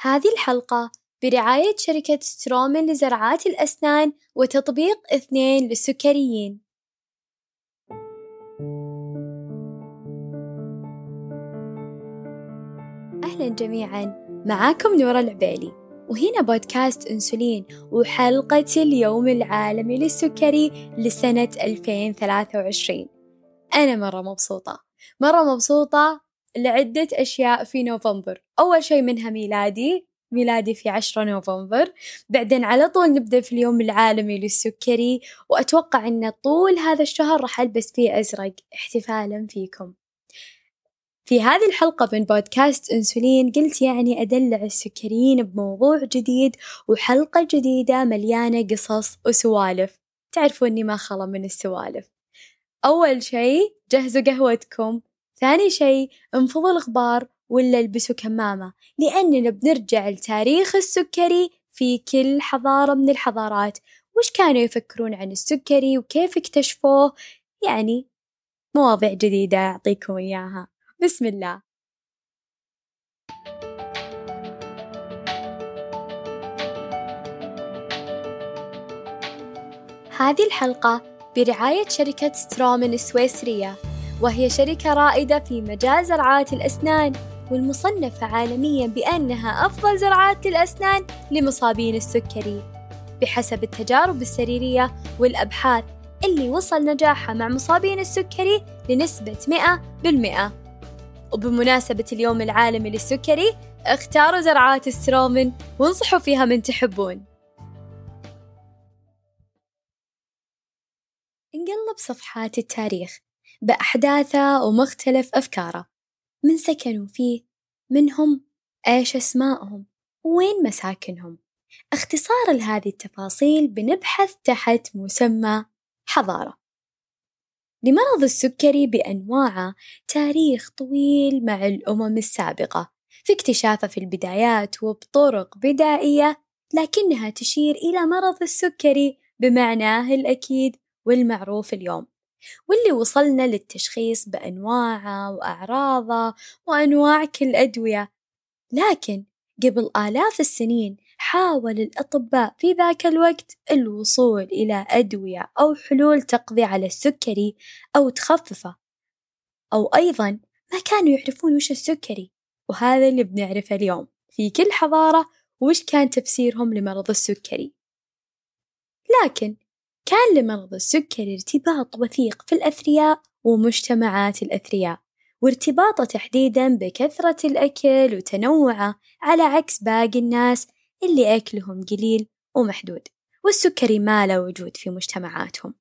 هذه الحلقة برعاية شركة سترومن لزراعات الأسنان وتطبيق اثنين للسكريين. أهلا جميعا معاكم نورة العبيلي. وهنا بودكاست أنسولين وحلقة اليوم العالمي للسكري لسنة 2023 أنا مرة مبسوطة. مرة مبسوطة لعدة أشياء في نوفمبر. أول شيء منها ميلادي ميلادي في عشرة نوفمبر. بعدين على طول نبدأ في اليوم العالمي للسكري وأتوقع أن طول هذا الشهر راح ألبس فيه أزرق. احتفالا فيكم. في هذه الحلقة من بودكاست أنسولين قلت يعني أدلع السكريين بموضوع جديد وحلقة جديدة مليانة قصص وسوالف. تعرفوا أني ما خلا من السوالف. أول شي جهزوا قهوتكم. ثاني شي انفضوا الغبار ولا البسوا كمامة لأننا بنرجع لتاريخ السكري في كل حضارة من الحضارات. وش كانوا يفكرون عن السكري وكيف اكتشفوه؟ يعني مواضيع جديدة أعطيكم إياها. بسم الله. هذه الحلقة برعاية شركة سترومن السويسرية. وهي شركة رائدة في مجال زراعات الأسنان والمصنفة عالميا بأنها أفضل زراعات للأسنان لمصابين السكري. بحسب التجارب السريرية والأبحاث اللي وصل نجاحها مع مصابين السكري لنسبة 100% وبمناسبة اليوم العالمي للسكري اختاروا زراعات سترومن وانصحوا فيها من تحبون. نقلب صفحات التاريخ بأحداثه ومختلف أفكاره. من سكنوا فيه منهم إيش أسمائهم وين مساكنهم. اختصارا لهذه التفاصيل بنبحث تحت مسمى حضارة. لمرض السكري بأنواعه تاريخ طويل مع الأمم السابقة في اكتشافه في البدايات وبطرق بدائية لكنها تشير إلى مرض السكري بمعناه الأكيد والمعروف اليوم. واللي وصلنا للتشخيص بأنواعه وأعراضه وأنواع كل أدوية. لكن قبل آلاف السنين حاول الأطباء في ذاك الوقت الوصول إلى أدوية أو حلول تقضي على السكري أو تخففه. أو أيضا ما كانوا يعرفون وش السكري وهذا اللي بنعرفه اليوم في كل حضارة وش كان تفسيرهم لمرض السكري. لكن كان لمرض السكري ارتباط وثيق في الأثرياء ومجتمعات الأثرياء وارتباطه تحديدا بكثرة الأكل وتنوعه على عكس باقي الناس اللي أكلهم قليل ومحدود والسكري ما له وجود في مجتمعاتهم.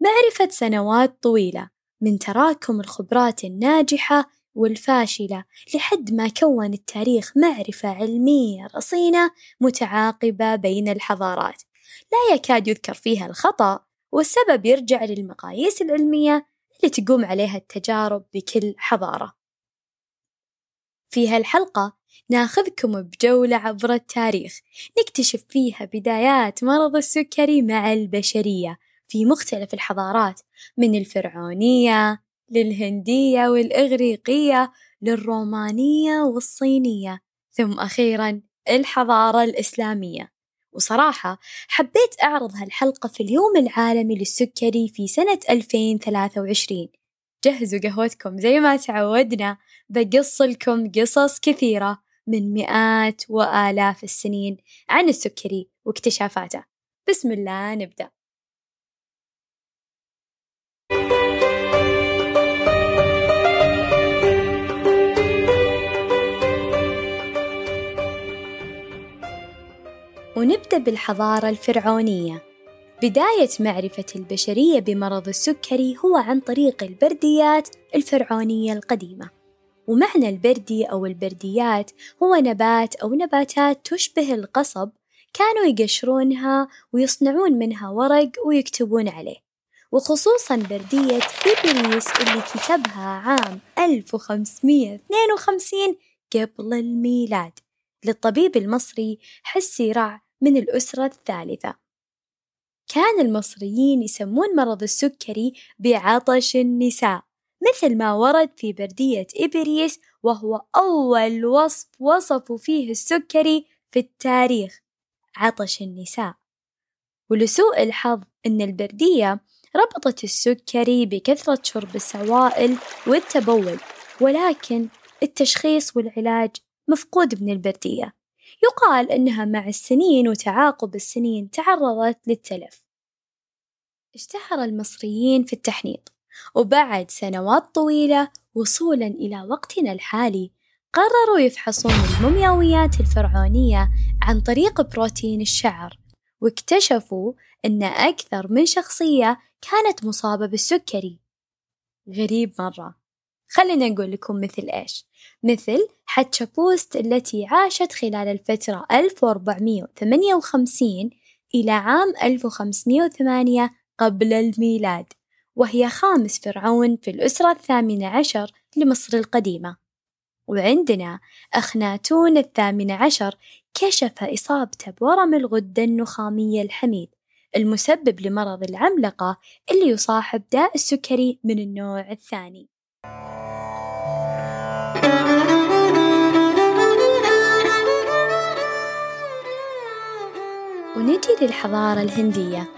معرفة سنوات طويلة من تراكم الخبرات الناجحة والفاشلة لحد ما كون التاريخ معرفة علمية رصينة متعاقبة بين الحضارات. لا يكاد يذكر فيها الخطأ والسبب يرجع للمقاييس العلمية اللي تقوم عليها التجارب بكل حضارة. في هالحلقة ناخذكم بجولة عبر التاريخ نكتشف فيها بدايات مرض السكري مع البشرية في مختلف الحضارات من الفرعونية للهندية والإغريقية للرومانية والصينية ثم أخيرا الحضارة الإسلامية. وصراحة حبيت أعرض هالحلقة في اليوم العالمي للسكري في سنة 2023 جهزوا قهوتكم زي ما تعودنا بقص لكم قصص كثيرة من مئات وآلاف السنين عن السكري واكتشافاته. بسم الله نبدأ. ونبدأ بالحضارة الفرعونية. بداية معرفة البشرية بمرض السكري هو عن طريق البرديات الفرعونية القديمة. ومعنى البردي أو البرديات هو نبات أو نباتات تشبه القصب كانوا يقشرونها ويصنعون منها ورق ويكتبون عليه. وخصوصا بردية بيبريس اللي كتبها عام 1552 قبل الميلاد. للطبيب المصري حسي رع من الأسرة الثالثة. كان المصريين يسمون مرض السكري بعطش النساء مثل ما ورد في بردية إبريس وهو أول وصف وصفوا فيه السكري في التاريخ عطش النساء. ولسوء الحظ أن البردية ربطت السكري بكثرة شرب السوائل والتبول ولكن التشخيص والعلاج مفقود من البردية. يقال أنها مع السنين وتعاقب السنين تعرضت للتلف. اشتهر المصريين في التحنيط وبعد سنوات طويلة وصولا إلى وقتنا الحالي قرروا يفحصون المومياويات الفرعونية عن طريق بروتين الشعر واكتشفوا أن أكثر من شخصية كانت مصابة بالسكري. غريب مرة. خلينا نقول لكم مثل إيش؟ مثل حتشبوست التي عاشت خلال الفترة 1458 إلى عام 1508 قبل الميلاد وهي خامس فرعون في الأسرة الثامنة عشر لمصر القديمة. وعندنا أخناتون الثامن عشر كشف إصابته بورم الغدة النخامية الحميد المسبب لمرض العملقة اللي يصاحب داء السكري من النوع الثاني. ونجي للحضارة الهندية.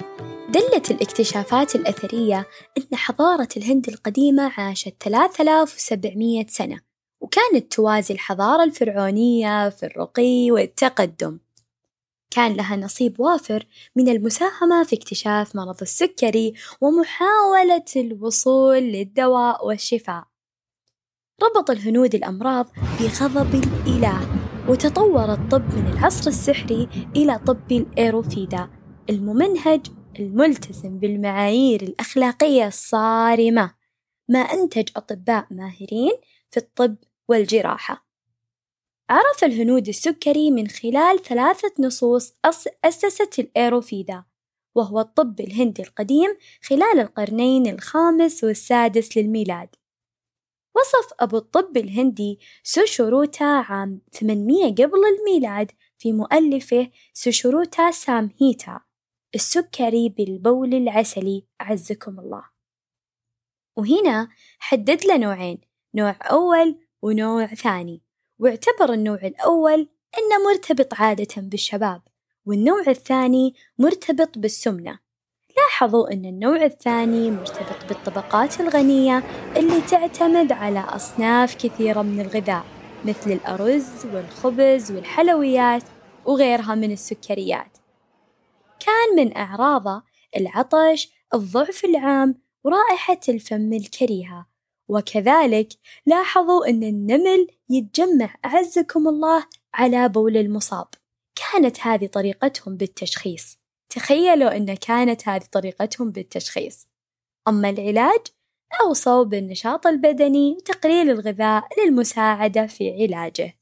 دلت الاكتشافات الأثرية أن حضارة الهند القديمة عاشت 3700 سنة وكانت توازي الحضارة الفرعونية في الرقي والتقدم. كان لها نصيب وافر من المساهمة في اكتشاف مرض السكري ومحاولة الوصول للدواء والشفاء. ربط الهنود الأمراض بغضب الإله وتطور الطب من العصر السحري إلى طب الإيروفيدا الممنهج الملتزم بالمعايير الأخلاقية الصارمة. ما أنتج أطباء ماهرين في الطب والجراحة. عرف الهنود السكري من خلال ثلاثة نصوص أسست الإيروفيدا وهو الطب الهندي القديم خلال القرنين الخامس والسادس للميلاد. وصف أبو الطب الهندي سوشوروتا عام 800 قبل الميلاد في مؤلفه سوشوروتا سامهيتا السكري بالبول العسلي أعزكم الله. وهنا حدد له نوعين نوع أول ونوع ثاني. واعتبر النوع الأول أنه مرتبط عادة بالشباب والنوع الثاني مرتبط بالسمنة. لاحظوا أن النوع الثاني مرتبط بالطبقات الغنية اللي تعتمد على أصناف كثيرة من الغذاء مثل الأرز والخبز والحلويات وغيرها من السكريات. كان من أعراضه العطش الضعف العام ورائحة الفم الكريهة وكذلك لاحظوا أن النمل يتجمع أعزكم الله على بول المصاب. كانت هذه طريقتهم بالتشخيص. تخيلوا أن كانت هذه طريقتهم بالتشخيص. أما العلاج أوصوا بالنشاط البدني وتقليل الغذاء للمساعدة في علاجه.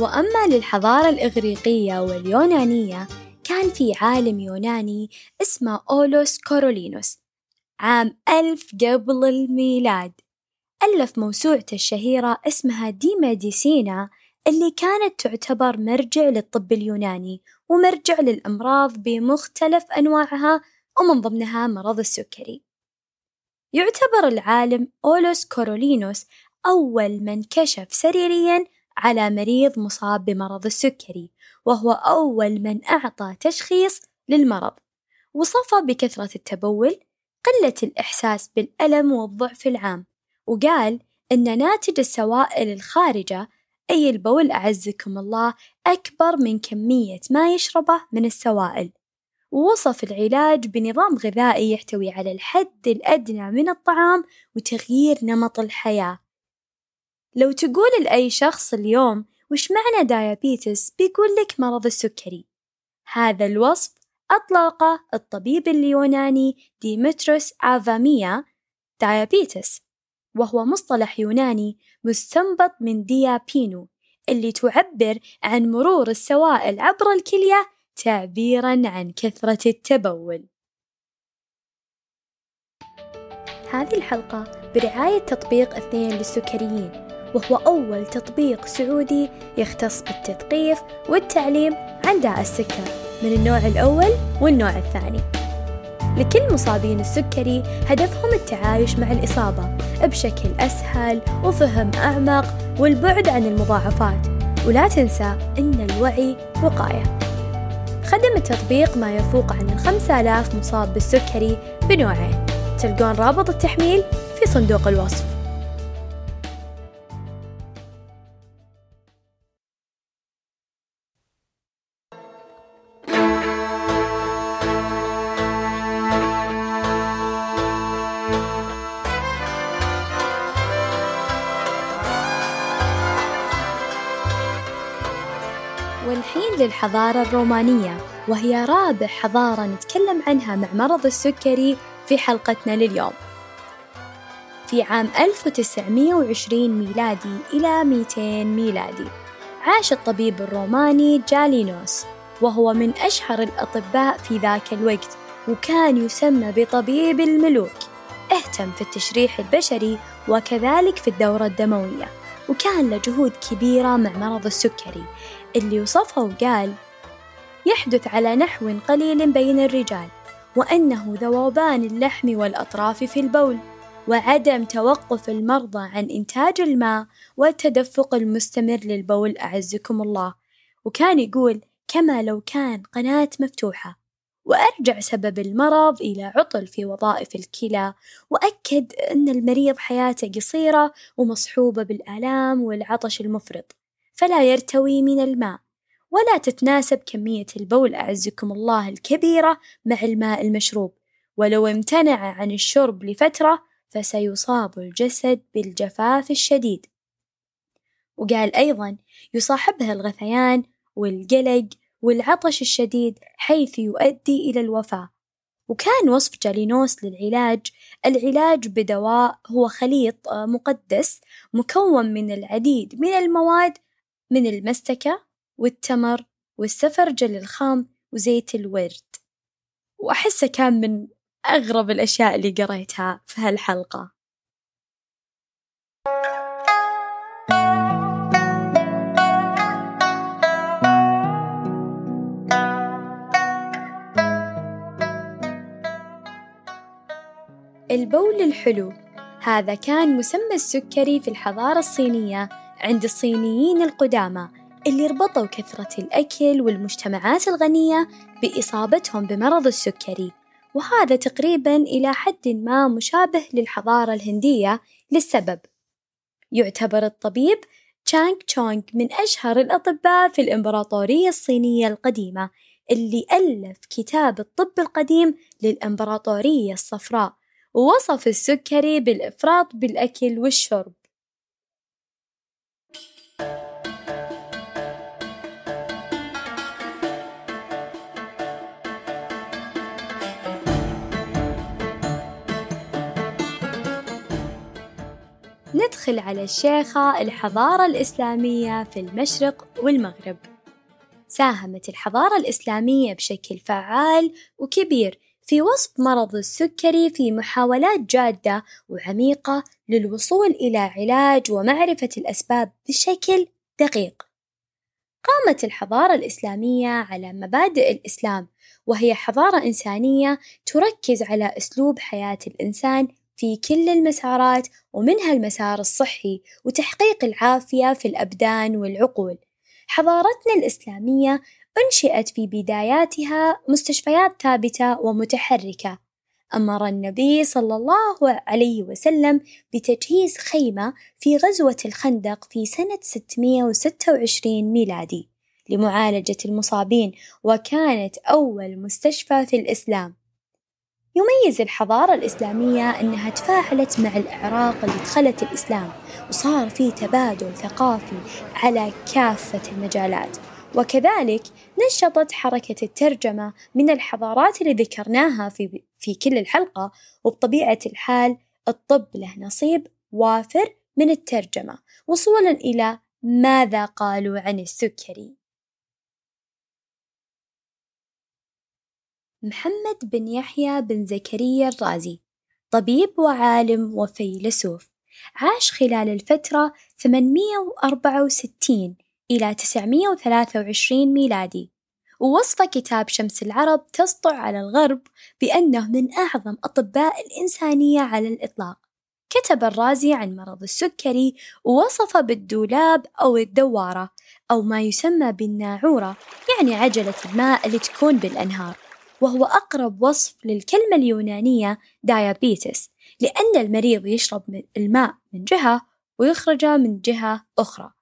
وأما للحضارة الإغريقية واليونانية كان في عالم يوناني اسمه أولوس كورولينوس عام ألف قبل الميلاد. ألف موسوعته الشهيرة اسمها De Medicina اللي كانت تعتبر مرجع للطب اليوناني ومرجع للأمراض بمختلف أنواعها ومن ضمنها مرض السكري. يعتبر العالم أولوس كورولينوس أول من كشف سريريا على مريض مصاب بمرض السكري وهو أول من أعطى تشخيص للمرض. وصفه بكثرة التبول قلة الإحساس بالألم والضعف العام وقال أن ناتج السوائل الخارجة أي البول أعزكم الله أكبر من كمية ما يشربه من السوائل. ووصف العلاج بنظام غذائي يحتوي على الحد الأدنى من الطعام وتغيير نمط الحياة. لو تقول لأي شخص اليوم وش معنى diabetes بيقول لك مرض السكري. هذا الوصف أطلقه الطبيب اليوناني ديمتروس آفاميا diabetes وهو مصطلح يوناني مستنبط من diabaino اللي تعبر عن مرور السوائل عبر الكلية تعبيرا عن كثرة التبول. هذه الحلقة برعاية تطبيق اثنين للسكريين. وهو أول تطبيق سعودي يختص بالتثقيف والتعليم عن داء السكر من النوع الأول والنوع الثاني. لكل مصابين السكري هدفهم التعايش مع الإصابة بشكل أسهل وفهم أعمق والبعد عن المضاعفات. ولا تنسى أن الوعي وقاية. خدم التطبيق ما يفوق عن الخمسة آلاف مصاب بالسكري بنوعين تلقون رابط التحميل في صندوق الوصف. للحضارة الرومانية وهي رابع حضارة نتكلم عنها مع مرض السكري في حلقتنا لليوم. في عام 1920 ميلادي إلى 200 ميلادي عاش الطبيب الروماني جالينوس وهو من أشهر الأطباء في ذاك الوقت وكان يسمى بطبيب الملوك. اهتم في التشريح البشري وكذلك في الدورة الدموية. وكان له جهود كبيرة مع مرض السكري. اللي وصفه وقال يحدث على نحو قليل بين الرجال وأنه ذوبان اللحم والأطراف في البول وعدم توقف المرضى عن إنتاج الماء والتدفق المستمر للبول. أعزكم الله. وكان يقول كما لو كان قناة مفتوحة. وأرجع سبب المرض إلى عطل في وظائف الكلى وأكد أن المريض حياته قصيرة ومصحوبة بالآلام والعطش المفرط فلا يرتوي من الماء. ولا تتناسب كمية البول أعزكم الله الكبيرة مع الماء المشروب. ولو امتنع عن الشرب لفترة فسيصاب الجسد بالجفاف الشديد. وقال أيضا يصاحبها الغثيان والقلق والعطش الشديد حيث يؤدي إلى الوفاة. وكان وصف جالينوس للعلاج العلاج بدواء هو خليط مقدس مكون من العديد من المواد من المستكة والتمر والسفرجل الخام وزيت الورد. وأحسه كان من أغرب الأشياء اللي قريتها في هالحلقة. البول الحلو. هذا كان مسمى السكري في الحضارة الصينية عند الصينيين القدامى اللي ربطوا كثرة الأكل والمجتمعات الغنية بإصابتهم بمرض السكري. وهذا تقريبا إلى حد ما مشابه للحضارة الهندية للسبب. يعتبر الطبيب تشانغ تشونغ من أشهر الأطباء في الإمبراطورية الصينية القديمة اللي ألف كتاب الطب القديم للإمبراطورية الصفراء. ووصف السكري بالإفراط بالأكل والشرب. ندخل على الشيخة الحضارة الإسلامية في المشرق والمغرب. ساهمت الحضارة الإسلامية بشكل فعال وكبير في وصف مرض السكري في محاولات جادة وعميقة للوصول إلى علاج ومعرفة الأسباب بشكل دقيق. قامت الحضارة الإسلامية على مبادئ الإسلام، وهي حضارة إنسانية تركز على أسلوب حياة الإنسان في كل المسارات ومنها المسار الصحي وتحقيق العافية في الأبدان والعقول. حضارتنا الإسلامية أنشئت في بداياتها مستشفيات ثابتة ومتحركة. أمر النبي صلى الله عليه وسلم بتجهيز خيمة في غزوة الخندق في سنة 626 ميلادي لمعالجة المصابين وكانت أول مستشفى في الإسلام. يميز الحضارة الإسلامية أنها تفاعلت مع الأعراق اللي دخلت الإسلام وصار في تبادل ثقافي على كافة المجالات وكذلك نشطت حركة الترجمة من الحضارات اللي ذكرناها في, في كل الحلقة وبطبيعة الحال الطب له نصيب وافر من الترجمة. وصولا إلى ماذا قالوا عن السكري. محمد بن يحيى بن زكريا الرازي طبيب وعالم وفيلسوف عاش خلال الفترة 864 إلى 923 ميلادي. ووصف كتاب شمس العرب تسطع على الغرب بأنه من أعظم أطباء الإنسانية على الإطلاق. كتب الرازي عن مرض السكري ووصف بالدولاب أو الدوارة أو ما يسمى بالناعورة يعني عجلة الماء اللي تكون بالأنهار. وهو أقرب وصف للكلمة اليونانية دايابيتس لأن المريض يشرب الماء من جهة ويخرجه من جهة أخرى.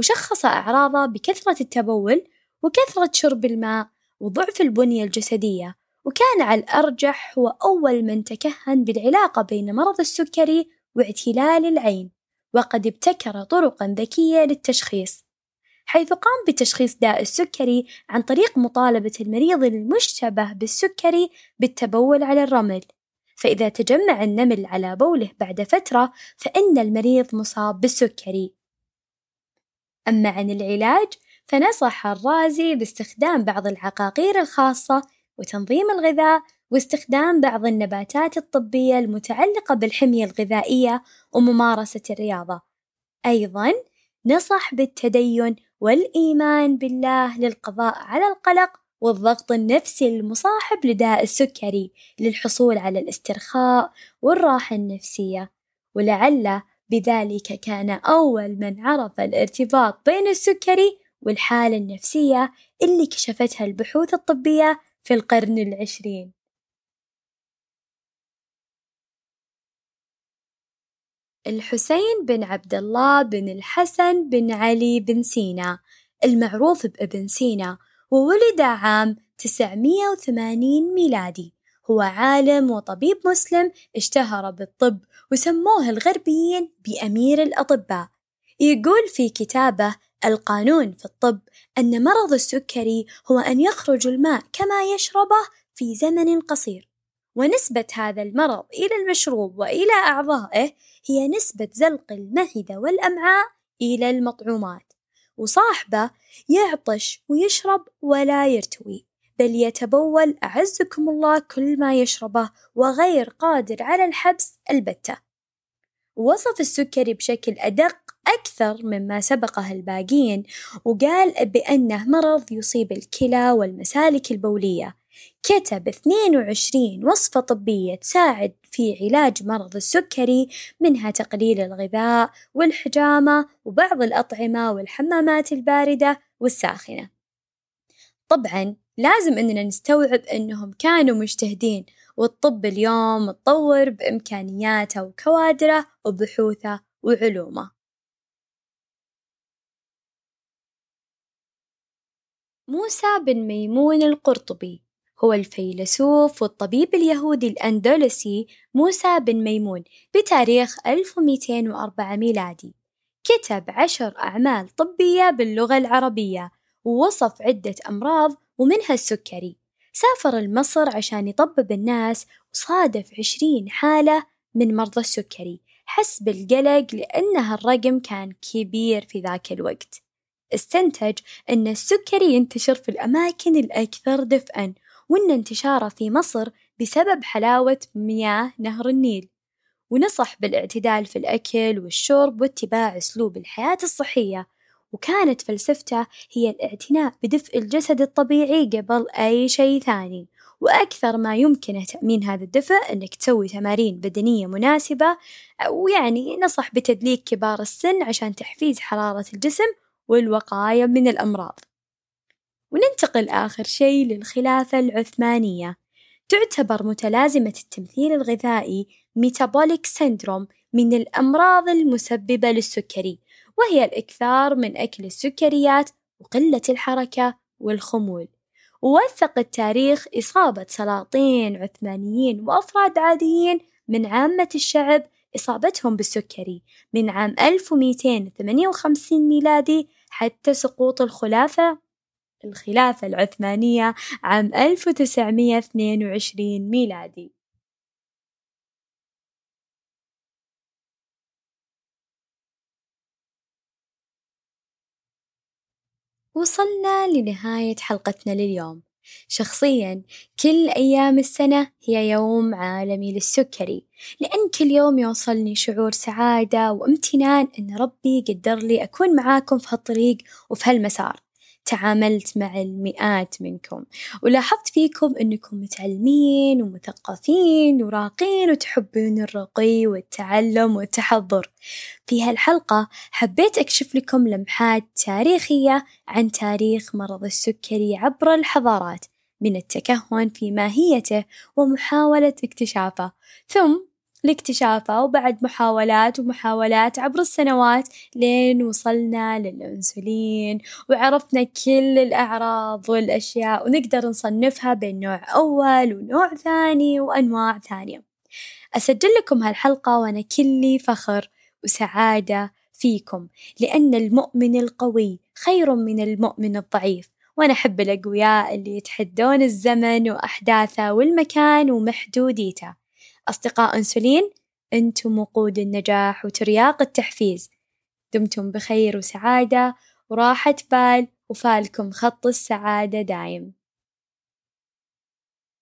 وشخص أعراضه بكثرة التبول وكثرة شرب الماء وضعف البنية الجسدية وكان على الأرجح هو أول من تكهن بالعلاقة بين مرض السكري واعتلال العين وقد ابتكر طرقا ذكية للتشخيص حيث قام بتشخيص داء السكري عن طريق مطالبة المريض المشتبه بالسكري بالتبول على الرمل. فإذا تجمع النمل على بوله بعد فترة فإن المريض مصاب بالسكري. أما عن العلاج فنصح الرازي باستخدام بعض العقاقير الخاصة وتنظيم الغذاء واستخدام بعض النباتات الطبية المتعلقة بالحمية الغذائية وممارسة الرياضة. أيضًا نصح بالتدين والإيمان بالله للقضاء على القلق والضغط النفسي المصاحب لداء السكري للحصول على الاسترخاء والراحة النفسية، ولعل بذلك كان أول من عرف الارتباط بين السكري والحالة النفسية اللي كشفتها البحوث الطبية في القرن العشرين. الحسين بن عبد الله بن الحسن بن علي بن سينا المعروف بابن سينا وولد عام 980 ميلادي هو عالم وطبيب مسلم اشتهر بالطب وسموه الغربيين بأمير الأطباء. يقول في كتابه القانون في الطب أن مرض السكري هو أن يخرج الماء كما يشربه في زمن قصير ونسبة هذا المرض إلى المشروب وإلى أعضائه هي نسبة زلق المعدة والأمعاء إلى المطعومات وصاحبه يعطش ويشرب ولا يرتوي. بل يتبول أعزكم الله كل ما يشربه وغير قادر على الحبس البتة. وصف السكري بشكل أدق أكثر مما سبقه الباقين وقال بأنه مرض يصيب الكلى والمسالك البولية. كتب 22 وصفة طبية تساعد في علاج مرض السكري منها تقليل الغذاء والحجامة وبعض الأطعمة والحمامات الباردة والساخنة. طبعا لازم إننا نستوعب إنهم كانوا مجتهدين والطب اليوم تطور بإمكانياته وكوادره وبحوثه وعلومه. موسى بن ميمون القرطبي هو الفيلسوف والطبيب اليهودي الأندلسي موسى بن ميمون بتاريخ 1204 ميلادي. كتب عشر أعمال طبية باللغة العربية ووصف عدة أمراض ومنها السكري. سافر لمصر عشان يطبب الناس وصادف عشرين حالة من مرضى السكري. حس بالقلق لأنه الرقم كان كبير في ذاك الوقت. استنتج أن السكري ينتشر في الأماكن الأكثر دفئًا وأن انتشاره في مصر بسبب حلاوة مياه نهر النيل. ونصح بالاعتدال في الأكل والشرب واتباع أسلوب الحياة الصحية وكانت فلسفته هي الاعتناء بدفء الجسد الطبيعي قبل أي شيء ثاني. وأكثر ما يمكنه تأمين هذا الدفء أنك تسوي تمارين بدنية مناسبة ويعني نصح بتدليك كبار السن عشان تحفيز حرارة الجسم والوقاية من الأمراض. وننتقل آخر شيء للخلافة العثمانية. تعتبر متلازمة التمثيل الغذائي metabolic syndrome من الأمراض المسببة للسكري. وهي الإكثار من أكل السكريات وقلة الحركة والخمول. ووثق التاريخ إصابة سلاطين عثمانيين وأفراد عاديين من عامة الشعب إصابتهم بالسكري من عام 1258 ميلادي حتى سقوط الخلافة الخلافة العثمانية عام 1922 ميلادي. وصلنا لنهاية حلقتنا لليوم. شخصيًا كل أيام السنة هي يوم عالمي للسكري، لأن كل يوم يوصلني شعور سعادة وامتنان إن ربي قدر لي أكون معاكم في هالطريق وفي هالمسار، تعاملت مع المئات منكم. ولاحظت فيكم إنكم متعلمين ومثقفين وراقين وتحبون الرقي والتعلم والتحضر، في هالحلقة حبيت أكشف لكم لمحات تاريخية عن تاريخ مرض السكري عبر الحضارات من التكهن في ماهيته ومحاولة اكتشافه، ثم لاكتشافه وبعد محاولات ومحاولات عبر السنوات لين وصلنا للأنسولين وعرفنا كل الأعراض والأشياء ونقدر نصنفها بين نوع أول ونوع ثاني وأنواع ثانية، أسجل لكم هالحلقة وأنا كلي فخر وسعادة فيكم لأن المؤمن القوي خير من المؤمن الضعيف، وأنا أحب الأقوياء اللي يتحدون الزمن وأحداثه والمكان ومحدوديته، أصدقاء أنسولين إنتم وقود النجاح وترياق التحفيز، دمتم بخير وسعادة وراحة بال وفالكم خط السعادة دايم.